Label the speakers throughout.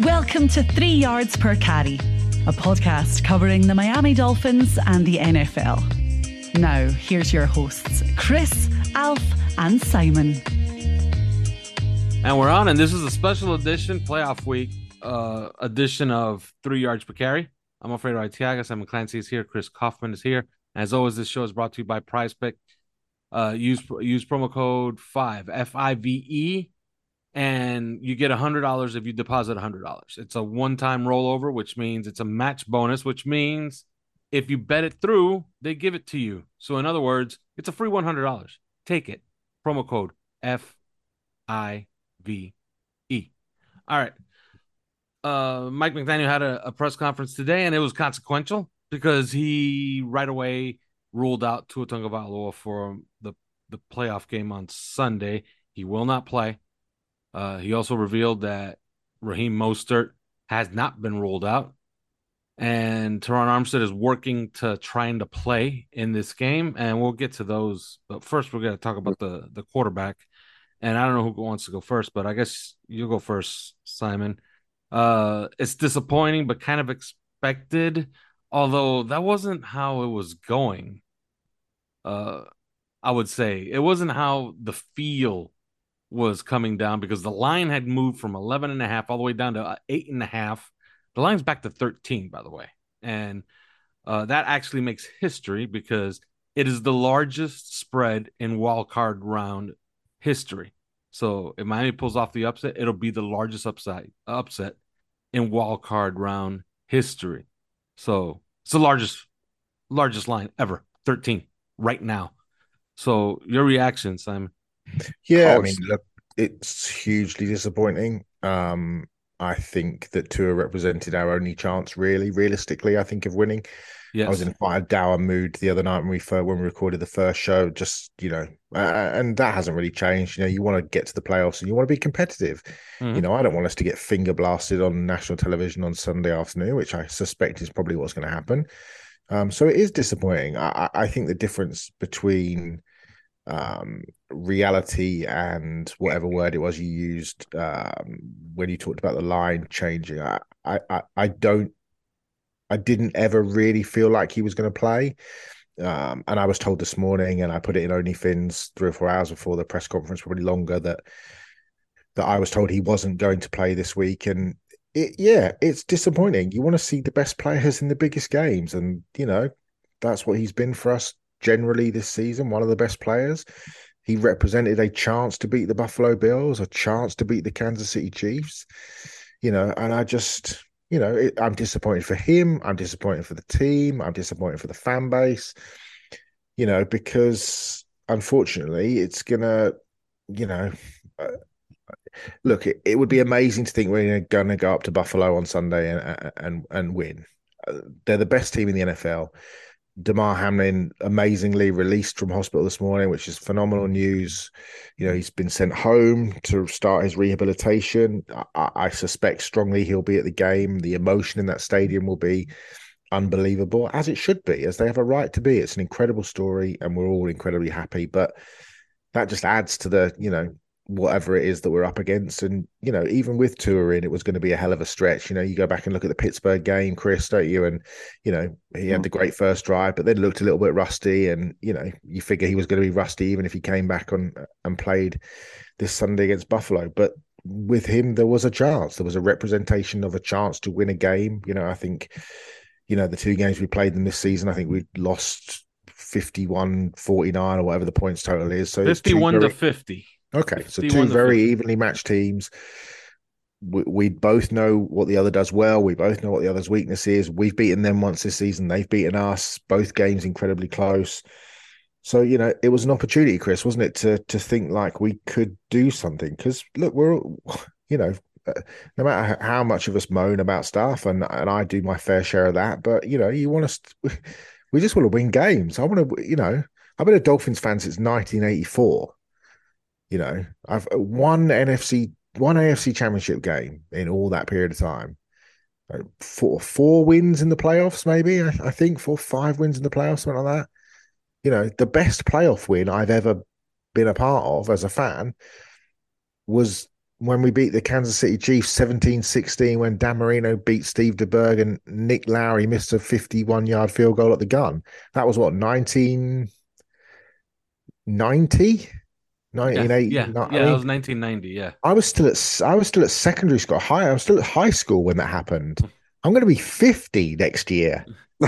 Speaker 1: Welcome to Three Yards Per Carry, a podcast covering the Miami Dolphins and the NFL. Now, here's your hosts, Chris, Alf, and Simon.
Speaker 2: And we're on, and this is a special edition, playoff week uh, edition of Three Yards Per Carry. I'm afraid of Tiago. Simon Clancy is here. Chris Kouffman is here. As always, this show is brought to you by Prize Pick. Uh, use use promo code five F I V E and you get a hundred dollars if you deposit a hundred dollars. It's a one-time rollover, which means it's a match bonus, which means if you bet it through, they give it to you. So in other words, it's a free one hundred dollars. Take it. Promo code F I V E. All right. Uh, Mike McDaniel had a, a press conference today, and it was consequential because he right away ruled out Tua Tagovailoa for the the playoff game on Sunday. He will not play. Uh, he also revealed that Raheem Mostert has not been ruled out, and Terron Armstead is working to trying to play in this game, and we'll get to those. But first, we're going to talk about the the quarterback, and I don't know who wants to go first, but I guess you'll go first, Simon. Uh, it's disappointing, but kind of expected. Although that wasn't how it was going. Uh, I would say it wasn't how the feel was coming down because the line had moved from 11 and a half all the way down to uh, eight and a half. The line's back to 13, by the way. And uh, that actually makes history because it is the largest spread in wild card round history. So if Miami pulls off the upset, it'll be the largest upside upset in wild card round history. So it's the largest largest line ever, 13 right now. So your reaction, Simon?
Speaker 3: Yeah, I mean, look, it's hugely disappointing. Um, I think that Tua represented our only chance, really, realistically. I think of winning. Yes. I was in quite a dour mood the other night when we first, when we recorded the first show. Just you know, uh, and that hasn't really changed. You know, you want to get to the playoffs and you want to be competitive. Mm-hmm. You know, I don't want us to get finger blasted on national television on Sunday afternoon, which I suspect is probably what's going to happen. Um, so it is disappointing. I, I think the difference between um, reality and whatever word it was you used um, when you talked about the line changing. I, I, I don't, I didn't ever really feel like he was going to play. Um, and I was told this morning, and I put it in OnlyFins three or four hours before the press conference, probably longer, that that I was told he wasn't going to play this week. And it, yeah, it's disappointing. You want to see the best players in the biggest games, and you know that's what he's been for us generally this season, one of the best players. He represented a chance to beat the Buffalo Bills, a chance to beat the Kansas City Chiefs. You know, and I just, you know, it, I'm disappointed for him. I'm disappointed for the team. I'm disappointed for the fan base. You know, because unfortunately, it's gonna, you know, uh, look, it, it would be amazing to think we're going to go up to Buffalo on Sunday and and and win. Uh, they're the best team in the NFL. Damar Hamlin amazingly released from hospital this morning, which is phenomenal news. You know, he's been sent home to start his rehabilitation. I, I, suspect strongly he'll be at the game. The emotion in that stadium will be unbelievable, as it should be, as they have a right to be. It's an incredible story, and we're all incredibly happy. But that just adds to the, you know, whatever it is that we're up against. And, you know, even with touring, it was going to be a hell of a stretch. You know, you go back and look at the Pittsburgh game, Chris, don't you? And, you know, he had mm. the great first drive, but then looked a little bit rusty. And, you know, you figure he was going to be rusty even if he came back on and played this Sunday against Buffalo. But with him, there was a chance. There was a representation of a chance to win a game. You know, I think, you know, the two games we played in this season, I think we lost 51 49 or whatever the points total is. So
Speaker 2: 51 very, to 50.
Speaker 3: Okay, so two very evenly matched teams. We, we, both know what the other does well. We both know what the other's weakness is. We've beaten them once this season. They've beaten us. Both games incredibly close. So you know, it was an opportunity, Chris, wasn't it, to to think like we could do something? Because look, we're you know, uh, no matter how much of us moan about stuff, and and I do my fair share of that, but you know, you want us, we just want to win games. I want to, you know, I've been a Dolphins fan since 1984 you know, I've uh, one NFC, one AFC championship game in all that period of time. Uh, four, four wins in the playoffs, maybe. I, I think four, five wins in the playoffs, something like that. You know, the best playoff win I've ever been a part of as a fan was when we beat the Kansas City Chiefs 17-16 when Dan Marino beat Steve DeBerg and Nick Lowery missed a 51 yard field goal at the gun. That was what 1990 1980
Speaker 2: yeah, yeah, yeah I mean, was 1990 yeah.
Speaker 3: I was still at I was still at secondary school high I was still at high school when that happened. I'm going to be 50 next year.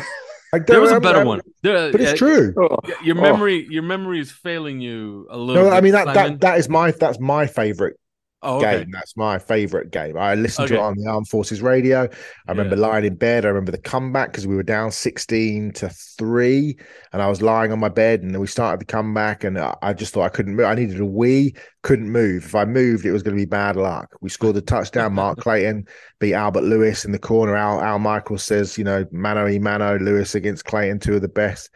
Speaker 2: Like there was a better one, there, uh,
Speaker 3: but it's uh, true. Oh.
Speaker 2: Your oh. memory, your memory is failing you a little. No,
Speaker 3: I mean that, that that is my that's my favorite oh, okay. game. That's my favorite game. I listened okay. to it on the Armed Forces radio. I remember lying in bed. I remember the comeback because we were down 16 to three and I was lying on my bed and then we started the comeback and I just thought I couldn't move. I needed a wee, couldn't move. If I moved, it was going to be bad luck. We scored the touchdown. Mark Clayton beat Albert Lewis in the corner. Al, Al Michaels says, you know, mano e mano, Lewis against Clayton, two of the best.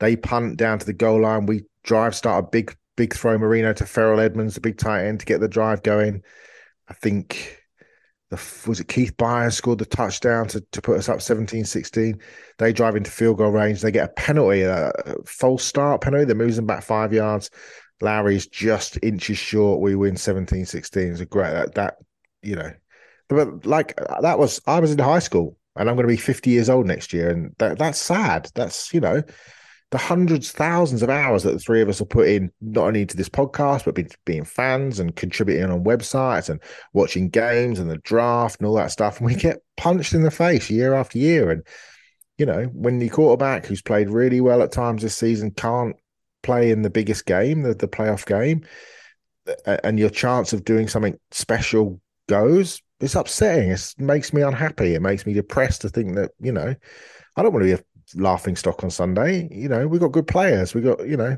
Speaker 3: They punt down to the goal line. We drive, start a big big throw Marino to Ferrell Edmunds, the big tight end, to get the drive going. I think the was it Keith Byars scored the touchdown to, to put us up 17-16. They drive into field goal range. They get a penalty, a false start penalty that moves them back five yards. Lowery's just inches short. We win 17-16. It's a great that, that you know, but like that was I was in high school and I'm going to be 50 years old next year, and that that's sad. That's you know the hundreds, thousands of hours that the three of us have put in, not only to this podcast, but being, being fans and contributing on websites and watching games and the draft and all that stuff. And we get punched in the face year after year. And, you know, when the quarterback who's played really well at times this season can't play in the biggest game, the, the playoff game, and your chance of doing something special goes, it's upsetting. It makes me unhappy. It makes me depressed to think that, you know, I don't want to be a laughing stock on Sunday. You know, we've got good players. We got, you know,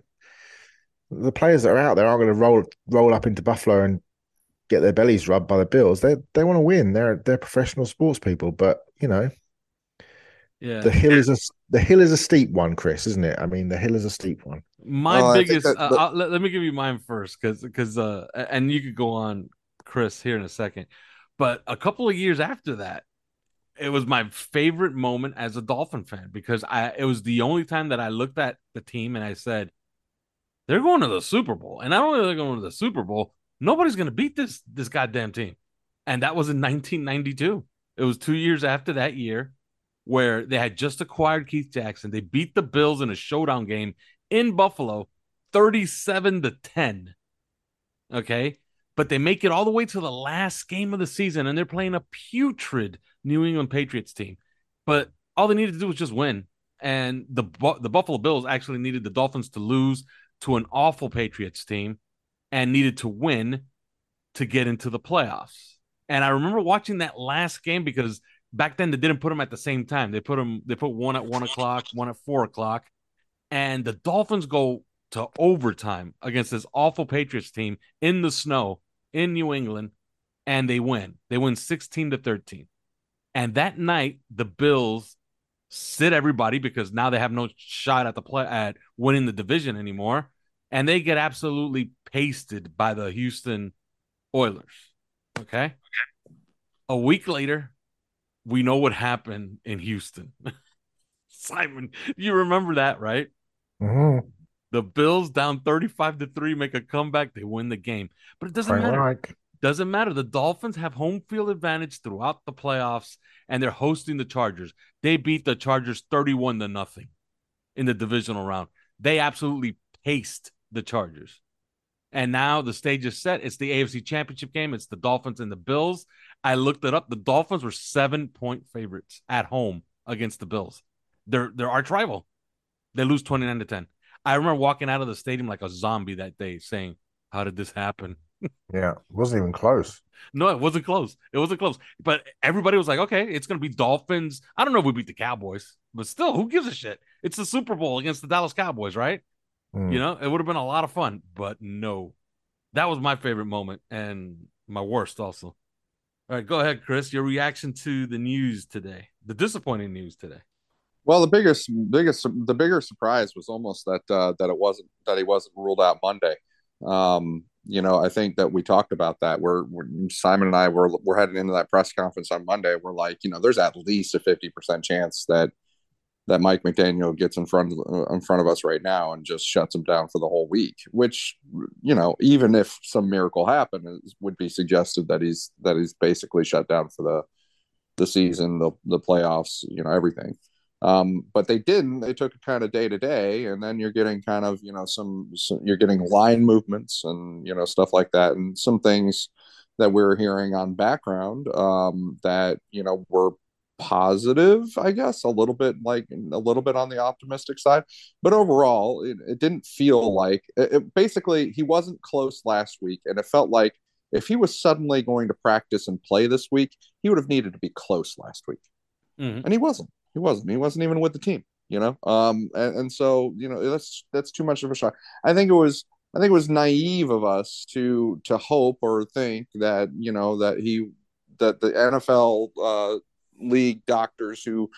Speaker 3: the players that are out there aren't going to roll roll up into Buffalo and get their bellies rubbed by the Bills. They they want to win. They're they're professional sports people, but you know, yeah, the hill is a the hill is a steep one, Chris, isn't it? I mean, the hill is a steep one.
Speaker 2: My oh, biggest. That, uh, let, let, me give you mine first, because because uh, and you could go on, Chris, here in a second. But a couple of years after that, it was my favorite moment as a Dolphin fan because I it was the only time that I looked at the team and I said, they're going to the Super Bowl. And not only are they going to the Super Bowl, nobody's gonna beat this this goddamn team. And that was in 1992. It was two years after that year where they had just acquired Keith Jackson. They beat the Bills in a showdown game in Buffalo, 37 to 10. Okay. But they make it all the way to the last game of the season and they're playing a putrid New England Patriots team. But all they needed to do was just win. And the the Buffalo Bills actually needed the Dolphins to lose to an awful Patriots team and needed to win to get into the playoffs. And I remember watching that last game because back then they didn't put them at the same time. They put them they put one at one o'clock, one at four o'clock, and the Dolphins go to overtime against this awful Patriots team in the snow in New England, and they win. They win sixteen to thirteen. And that night, the Bills sit everybody because now they have no shot at the play at winning the division anymore, and they get absolutely pasted by the Houston Oilers. Okay. A week later, we know what happened in Houston. Simon, you remember that, right?
Speaker 3: Mm-hmm.
Speaker 2: The Bills down 35 to 3 make a comeback, they win the game. But it doesn't matter. Like. Doesn't matter. The Dolphins have home field advantage throughout the playoffs, and they're hosting the Chargers. They beat the Chargers 31 to nothing in the divisional round. They absolutely paced the Chargers. And now the stage is set. It's the AFC Championship game. It's the Dolphins and the Bills. I looked it up. The Dolphins were seven point favorites at home against the Bills. They're they're arch rival. They lose 29 to 10. I remember walking out of the stadium like a zombie that day saying, How did this happen?
Speaker 3: yeah, it wasn't even close.
Speaker 2: No, it wasn't close. It wasn't close. But everybody was like, okay, it's going to be Dolphins. I don't know if we beat the Cowboys, but still, who gives a shit? It's the Super Bowl against the Dallas Cowboys, right? Mm. You know, it would have been a lot of fun, but no. That was my favorite moment and my worst also. All right, go ahead, Chris. Your reaction to the news today, the disappointing news today.
Speaker 4: Well, the biggest, biggest, the bigger surprise was almost that uh, that it wasn't that he wasn't ruled out Monday. Um, you know, I think that we talked about that. We're, we're, Simon and I were we're heading into that press conference on Monday. We're like, you know, there's at least a fifty percent chance that that Mike McDaniel gets in front of uh, in front of us right now and just shuts him down for the whole week. Which you know, even if some miracle happened, would be suggested that he's that he's basically shut down for the the season, the the playoffs, you know, everything. Um, but they didn't. They took it kind of day to day, and then you're getting kind of you know some, some you're getting line movements and you know stuff like that, and some things that we are hearing on background um, that you know were positive, I guess, a little bit like a little bit on the optimistic side. But overall, it, it didn't feel like it, it, basically he wasn't close last week, and it felt like if he was suddenly going to practice and play this week, he would have needed to be close last week, mm-hmm. and he wasn't. He wasn't. He wasn't even with the team. You know, um, and, and so you know that's that's too much of a shock. I think it was I think it was naive of us to to hope or think that you know that he that the NFL uh, league doctors who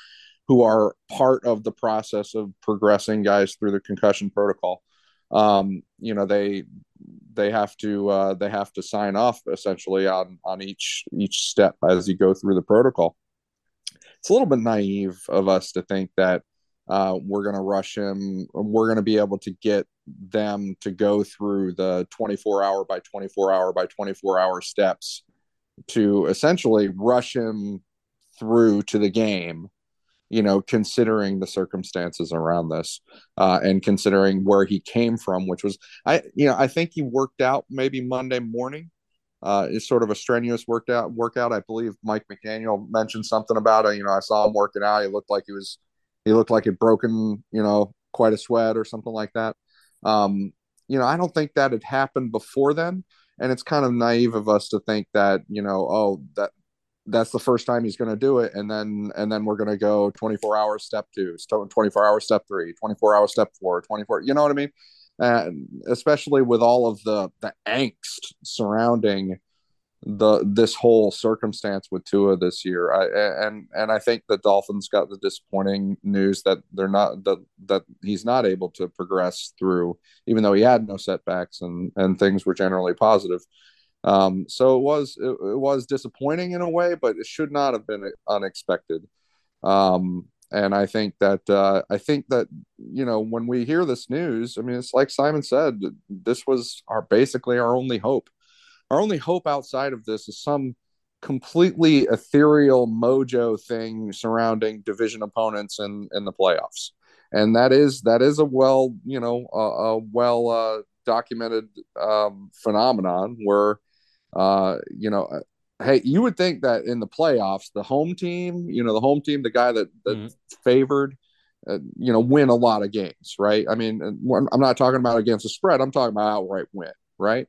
Speaker 4: who are part of the process of progressing guys through the concussion protocol, um, you know they they have to uh, they have to sign off essentially on on each each step as you go through the protocol. It's a little bit naive of us to think that uh, we're going to rush him. We're going to be able to get them to go through the 24 hour by 24 hour by 24 hour steps to essentially rush him through to the game you know considering the circumstances around this uh, and considering where he came from which was i you know i think he worked out maybe monday morning uh, is sort of a strenuous workout workout i believe mike mcdaniel mentioned something about it you know i saw him working out he looked like he was he looked like he'd broken you know quite a sweat or something like that um, you know, I don't think that had happened before then, and it's kind of naive of us to think that you know, oh, that that's the first time he's going to do it, and then and then we're going to go 24 hours step two, 24 hours step three, 24 hours step four, 24. You know what I mean? And especially with all of the the angst surrounding the this whole circumstance with Tua this year. I and and I think the Dolphins got the disappointing news that they're not that that he's not able to progress through, even though he had no setbacks and and things were generally positive. Um, so it was it, it was disappointing in a way, but it should not have been unexpected. Um, and I think that uh, I think that you know when we hear this news, I mean, it's like Simon said, this was our basically our only hope. Our only hope outside of this is some completely ethereal mojo thing surrounding division opponents in in the playoffs. And that is that is a well you know a, a well uh, documented um, phenomenon where uh, you know hey you would think that in the playoffs the home team you know the home team the guy that that mm-hmm. favored uh, you know win a lot of games right i mean i'm not talking about against the spread i'm talking about outright win right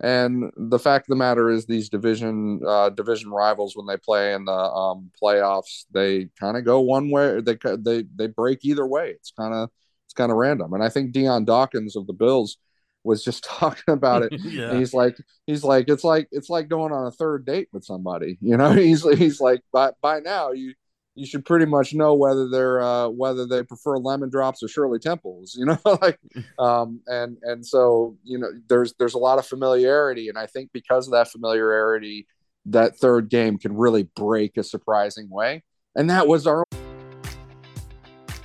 Speaker 4: and the fact of the matter is, these division uh, division rivals, when they play in the um, playoffs, they kind of go one way. They they they break either way. It's kind of it's kind of random. And I think Dion Dawkins of the Bills was just talking about it. yeah. He's like he's like it's like it's like going on a third date with somebody. You know, he's he's like by by now you you should pretty much know whether they're uh, whether they prefer lemon drops or Shirley Temples, you know, like um, and and so you know there's there's a lot of familiarity, and I think because of that familiarity, that third game can really break a surprising way, and that was our.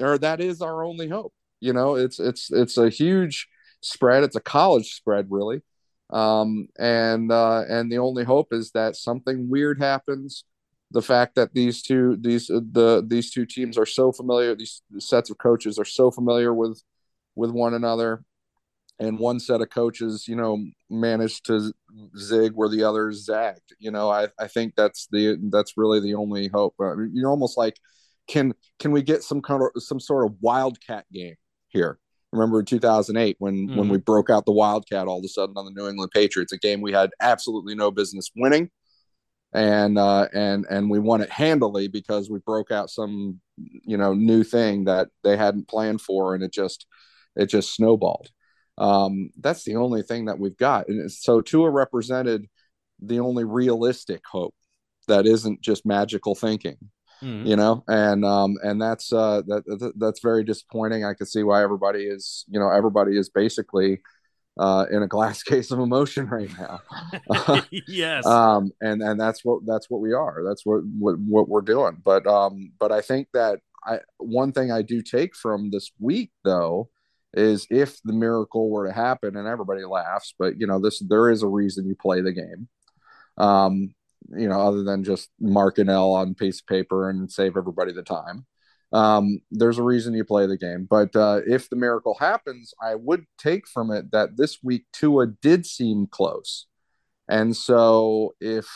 Speaker 4: or that is our only hope. You know, it's it's it's a huge spread. It's a college spread, really. Um, and uh, and the only hope is that something weird happens the fact that these two these uh, the these two teams are so familiar these sets of coaches are so familiar with with one another and one set of coaches you know managed to zig where the others zagged you know i i think that's the that's really the only hope mean, you're almost like can can we get some kind of some sort of wildcat game here remember in 2008 when mm-hmm. when we broke out the wildcat all of a sudden on the new england patriots a game we had absolutely no business winning and uh, and and we won it handily because we broke out some you know new thing that they hadn't planned for, and it just it just snowballed. Um, that's the only thing that we've got, and so Tua represented the only realistic hope that isn't just magical thinking. Mm-hmm. You know, and um, and that's uh, that that's very disappointing. I can see why everybody is, you know, everybody is basically uh, in a glass case of emotion right now.
Speaker 2: yes.
Speaker 4: Um, and and that's what that's what we are. That's what what, what we're doing. But um, but I think that I one thing I do take from this week though is if the miracle were to happen and everybody laughs, but you know this there is a reason you play the game. Um, you know, other than just mark an L on piece of paper and save everybody the time um, there's a reason you play the game. But uh, if the miracle happens, I would take from it that this week Tua did seem close. And so if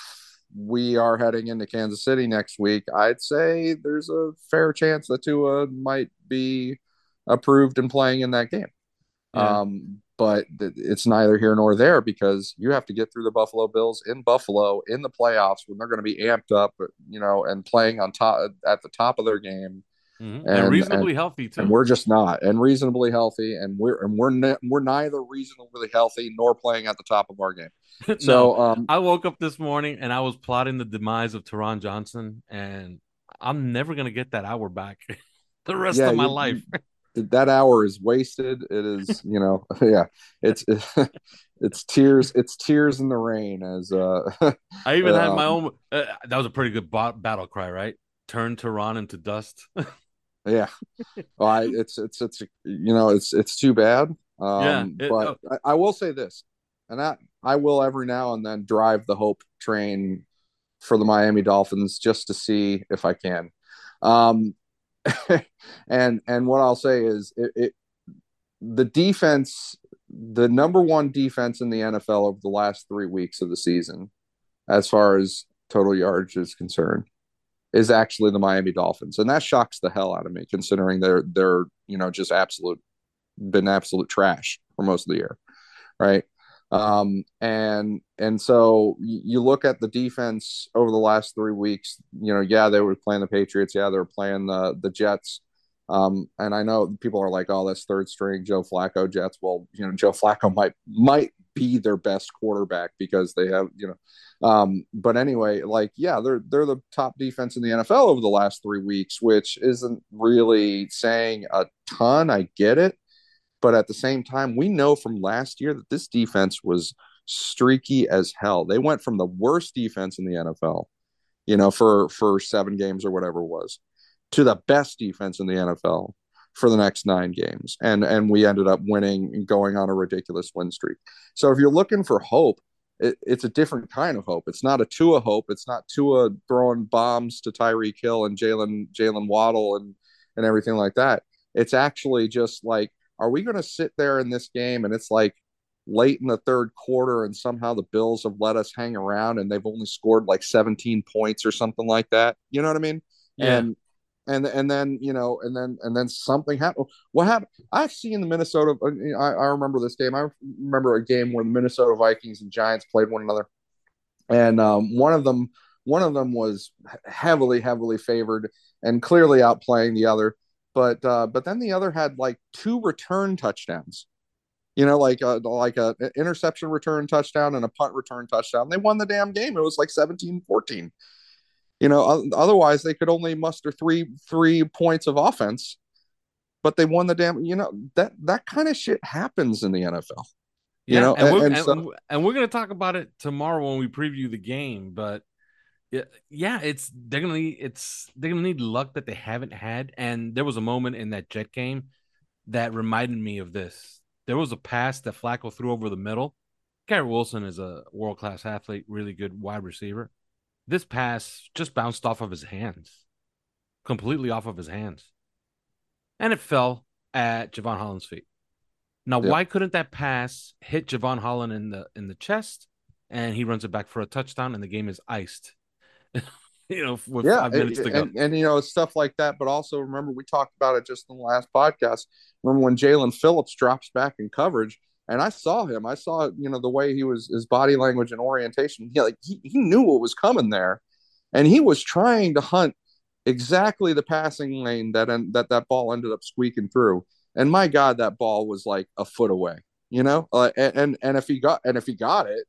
Speaker 4: we are heading into Kansas City next week, I'd say there's a fair chance that Tua might be approved and playing in that game. Yeah. Um, but it's neither here nor there because you have to get through the Buffalo Bills in Buffalo in the playoffs when they're going to be amped up, you know, and playing on top at the top of their game
Speaker 2: Mm-hmm. And, and, reasonably and, healthy too.
Speaker 4: And we're just not, and reasonably healthy, and we're and we're ne- we're neither reasonably healthy nor playing at the top of our game. So
Speaker 2: no, um, I woke up this morning and I was plotting the demise of Taron Johnson, and I'm never gonna get that hour back the rest yeah, of my you, life.
Speaker 4: that hour is wasted. It is, you know, yeah, it's it's tears, it's tears in the rain. As uh,
Speaker 2: I even had my um, own. Uh, that was a pretty good battle cry, right? Turn Taron into dust.
Speaker 4: Yeah, well, I, it's it's it's you know it's it's too bad. Um, yeah, it, but oh. I, I, will say this, and I I will every now and then drive the hope train for the Miami Dolphins just to see if I can. Um, and and what I'll say is it, it the defense, the number one defense in the NFL over the last three weeks of the season, as far as total yards is concerned, is actually the Miami Dolphins, and that shocks the hell out of me, considering they're they're you know just absolute been absolute trash for most of the year, right? Um, and and so you look at the defense over the last three weeks. You know, yeah, they were playing the Patriots. Yeah, they were playing the the Jets. Um, and I know people are like, "Oh, that's third string Joe Flacco Jets." Well, you know, Joe Flacco might might be their best quarterback because they have, you know. Um, but anyway, like, yeah, they're they're the top defense in the NFL over the last three weeks, which isn't really saying a ton. I get it, but at the same time, we know from last year that this defense was streaky as hell. They went from the worst defense in the NFL, you know, for for seven games or whatever it was, to the best defense in the NFL for the next nine games. And and we ended up winning and going on a ridiculous win streak. So if you're looking for hope, it, it's a different kind of hope. It's not a Tua hope. It's not Tua throwing bombs to Tyreek Hill and Jalen Jalen Waddle and and everything like that. It's actually just like, are we going to sit there in this game and it's like late in the third quarter and somehow the Bills have let us hang around and they've only scored like 17 points or something like that. You know what I mean? Yeah. And and and then you know and then and then something happened what happened i've seen the minnesota uh, I, I remember this game i remember a game where the minnesota vikings and giants played one another and um, one of them one of them was heavily heavily favored and clearly outplaying the other but uh, but then the other had like two return touchdowns you know like a like a interception return touchdown and a punt return touchdown they won the damn game it was like 17 14 You know, otherwise they could only muster three three points of offense, but they won the damn. You know that that kind of shit happens in the NFL.
Speaker 2: You yeah, know, and, and, we're, and, so, and we're gonna talk about it tomorrow when we preview the game. But yeah, yeah, it's they're gonna need it's they're gonna need luck that they haven't had. And there was a moment in that Jet game that reminded me of this. There was a pass that Flacco threw over the middle. Garrett Wilson is a world class athlete, really good wide receiver. This pass just bounced off of his hands, completely off of his hands, and it fell at Jevon Holland's feet. Now, yep. why couldn't that pass hit Jevon Holland in the in the chest, and he runs it back for a touchdown, and the game is iced? you know, with
Speaker 4: yeah, five minutes and, to go. And, and, you know, stuff like that. But also remember, we talked about it just in the last podcast. Remember when Jaelan Phillips drops back in coverage and I saw him. I saw you know the way he was his body language and orientation. He like he, he knew what was coming there, and he was trying to hunt exactly the passing lane that that that ball ended up squeaking through. And my God, that ball was like a foot away. You know, uh, and, and and if he got and if he got it,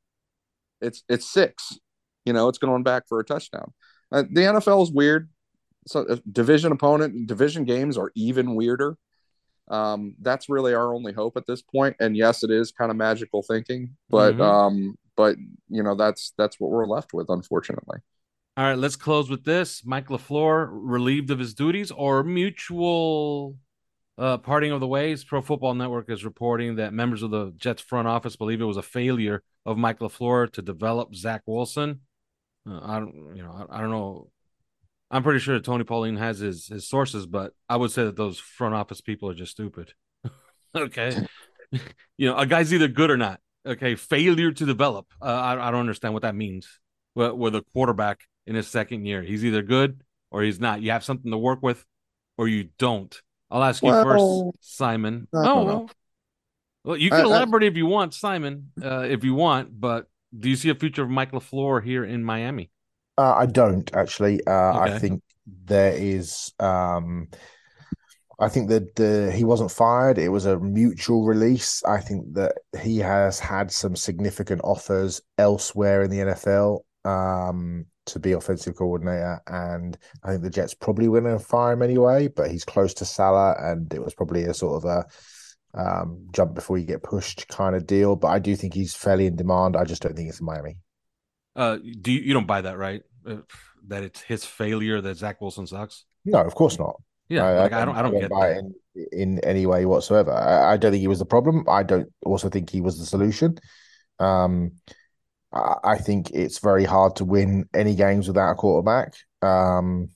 Speaker 4: it's it's six. You know, it's going back for a touchdown. Uh, the NFL is weird. So uh, division opponent, division games are even weirder. Um, that's really our only hope at this point. And yes, it is kind of magical thinking, but mm-hmm. um, but you know that's that's what we're left with, unfortunately.
Speaker 2: All right, let's close with this. Mike LaFleur relieved of his duties or mutual uh, parting of the ways. Pro Football Network is reporting that members of the Jets front office believe it was a failure of Mike LaFleur to develop Zach Wilson. Uh, I don't, you know, I, I don't know I'm pretty sure Tony Pauline has his his sources, but I would say that those front office people are just stupid. okay, you know, a guy's either good or not. Okay, failure to develop. Uh, I I don't understand what that means. With, with a quarterback in his second year, he's either good or he's not. You have something to work with, or you don't. I'll ask you well, first, Simon. No, well, you can I, elaborate I, if you want, Simon, uh, if you want. But do you see a future of Mike LaFleur here in Miami?
Speaker 3: Uh, I don't actually. Uh, okay. I think there is. Um, I think that the, he wasn't fired. It was a mutual release. I think that he has had some significant offers elsewhere in the NFL um, to be offensive coordinator, and I think the Jets probably going to fire him anyway. But he's close to Saleh, and it was probably a sort of a um, jump before you get pushed kind of deal. But I do think he's fairly in demand. I just don't think it's Miami.
Speaker 2: Uh, do you, you don't buy that, right? Uh, that it's his failure that Zach Wilson sucks.
Speaker 3: No, of course not.
Speaker 2: Yeah, I, like, I, don't, I don't, I don't get buy
Speaker 3: it in, in any way whatsoever. I, I, don't think he was the problem. I don't also think he was the solution. Um, I, I think it's very hard to win any games without a quarterback. Um,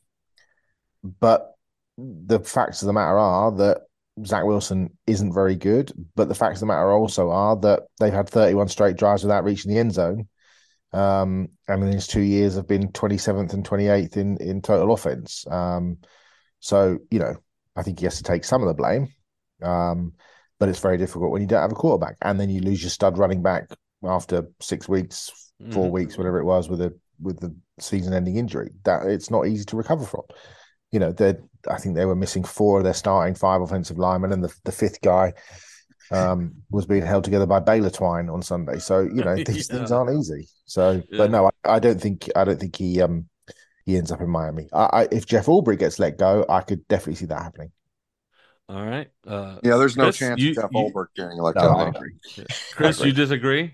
Speaker 3: but the facts of the matter are that Zach Wilson isn't very good. But the facts of the matter also are that they've had 31 straight drives without reaching the end zone. Um, and in his two years have been 27th and 28th in, in total offense. Um, so, you know, I think he has to take some of the blame. Um, but it's very difficult when you don't have a quarterback. And then you lose your stud running back after six weeks, 4 mm. weeks, whatever it was, with a with the season ending injury. That it's not easy to recover from. You know, they I think they were missing four of their starting five offensive linemen, and the, the fifth guy um, was being held together by Baylor twine on Sunday. So you know these yeah. things aren't easy. So, yeah. but no, I, I, don't think I don't think he um he ends up in Miami. I, I, if Jeff Ulbrich gets let go, I could definitely see that happening.
Speaker 2: All right. Uh,
Speaker 4: yeah, there's no Chris, chance you, Jeff you, getting let no, go.
Speaker 2: Chris, you disagree?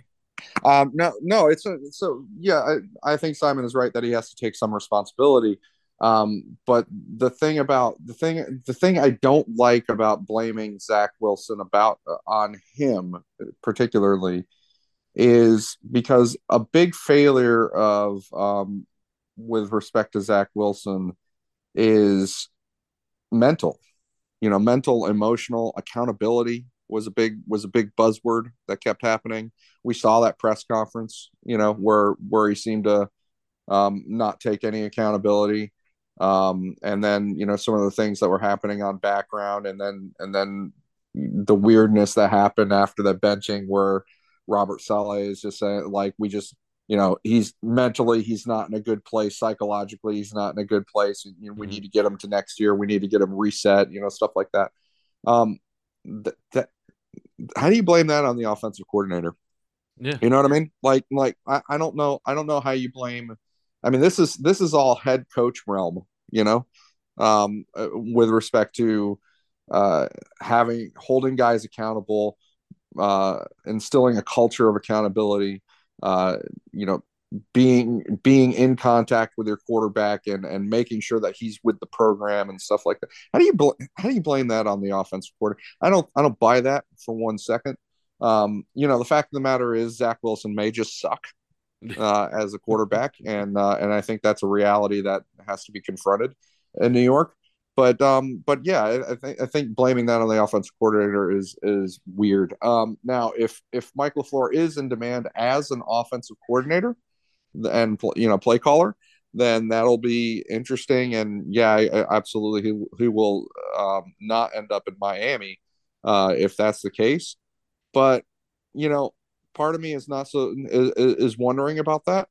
Speaker 4: Um, no, no, it's a so yeah. I, I think Simon is right that he has to take some responsibility. Um, but the thing about the thing, the thing I don't like about blaming Zach Wilson about uh, on him particularly is because a big failure of um, with respect to Zach Wilson is mental. You know, mental, emotional accountability was a big was a big buzzword that kept happening. We saw that press conference, you know, where where he seemed to um, not take any accountability um, and then you know some of the things that were happening on background, and then and then the weirdness that happened after the benching, where Robert Saleh is just saying like we just you know he's mentally he's not in a good place. Psychologically he's not in a good place. You know, we mm-hmm. need to get him to next year. We need to get him reset you know stuff like that. Um th- that how do you blame that on the offensive coordinator?
Speaker 2: Yeah.
Speaker 4: You know what i mean? Like like I, I don't know i don't know how you blame I mean, this is this is all head coach realm, you know, um, uh, with respect to uh, having holding guys accountable, uh, instilling a culture of accountability, uh, you know, being being in contact with your quarterback and and making sure that he's with the program and stuff like that. How do you bl- how do you blame that on the offensive quarter? I don't I don't buy that for one second. Um, you know, the fact of the matter is Zach Wilson may just suck uh, as a quarterback, and uh, and I think that's a reality that has to be confronted in New York. But um, but yeah, I, I think I think blaming that on the offensive coordinator is is weird. Um, now, if if Mike LaFleur is in demand as an offensive coordinator and you know play caller, then that'll be interesting. And yeah, absolutely, he he will um, not end up in Miami uh, if that's the case. But you know, part of me is not so is, is wondering about that,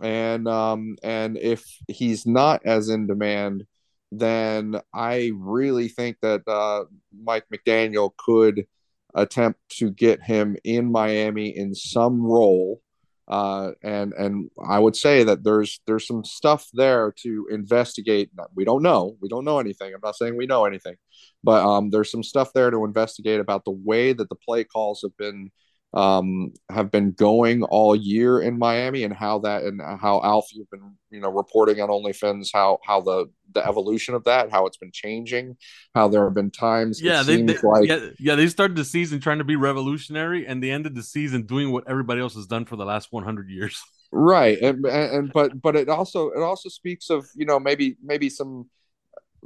Speaker 4: and um, and if he's not as in demand then I really think that uh, Mike McDaniel could attempt to get him in Miami in some role. Uh, and and I would say that there's there's some stuff there to investigate. We don't know. We don't know anything. I'm not saying we know anything, but um, there's some stuff there to investigate about the way that the play calls have been um, have been going all year in Miami and how that and how Alf you've been you know reporting on OnlyFins how how the the evolution of that how it's been changing how there have been times
Speaker 2: yeah they, they like yeah, yeah they started the season trying to be revolutionary and they ended the season doing what everybody else has done for the last 100 years.
Speaker 4: Right and, and, and but but it also it also speaks of you know maybe maybe some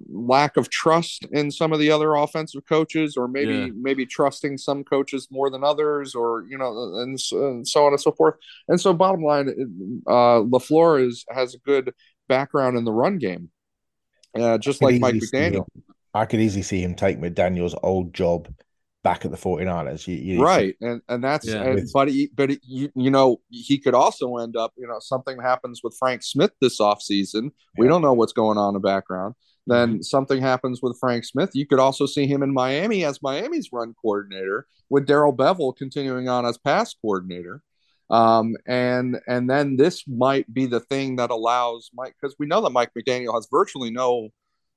Speaker 4: lack of trust in some of the other offensive coaches or maybe yeah. maybe trusting some coaches more than others or you know and, and, so on and so forth. And so bottom line uh LaFleur is has a good background in the run game. Uh, just like Mike McDaniel.
Speaker 3: I could easily see him take McDaniel's old job back at the 49ers. You,
Speaker 4: you right. And and that's yeah. and, but he, but he, you, you know he could also end up you know something happens with Frank Smith this offseason. Yeah. we don't know what's going on in the background then something happens with Frank Smith. You could also see him in Miami as Miami's run coordinator, with Darrell Bevell continuing on as pass coordinator. Um, and and then this might be the thing that allows Mike because we know that Mike McDaniel has virtually no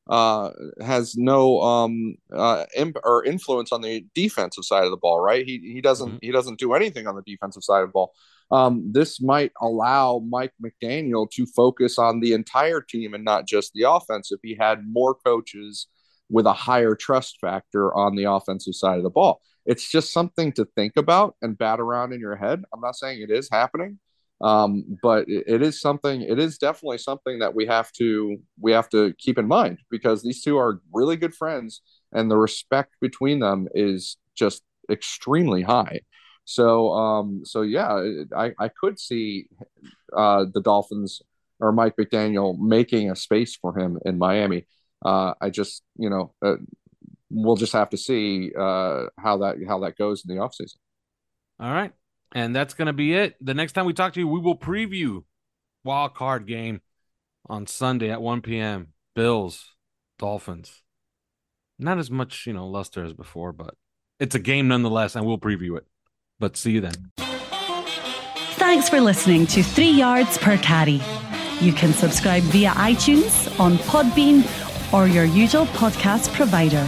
Speaker 4: uh, has no um, uh, imp- or influence on the defensive side of the ball, right? He he doesn't mm-hmm. he doesn't do anything on the defensive side of the ball um, this might allow Mike McDaniel to focus on the entire team and not just the offense if he had more coaches with a higher trust factor on the offensive side of the ball. It's just something to think about and bat around in your head. I'm not saying it is happening, um, but it is something. It is definitely something that we have to we have to keep in mind because these two are really good friends, and the respect between them is just extremely high. So, um, so yeah, I, I could see uh, the Dolphins or Mike McDaniel making a space for him in Miami. Uh, I just, you know, uh, we'll just have to see uh, how that how that goes in the offseason.
Speaker 2: All right, and that's gonna be it. The next time we talk to you, we will preview wild card game on Sunday at 1 p.m. Bills, Dolphins. Not as much, you know, luster as before, but it's a game nonetheless, and we'll preview it. But see you then.
Speaker 1: Thanks for listening to Three Yards Per Carry. You can subscribe via iTunes, on Podbean, or your usual podcast provider.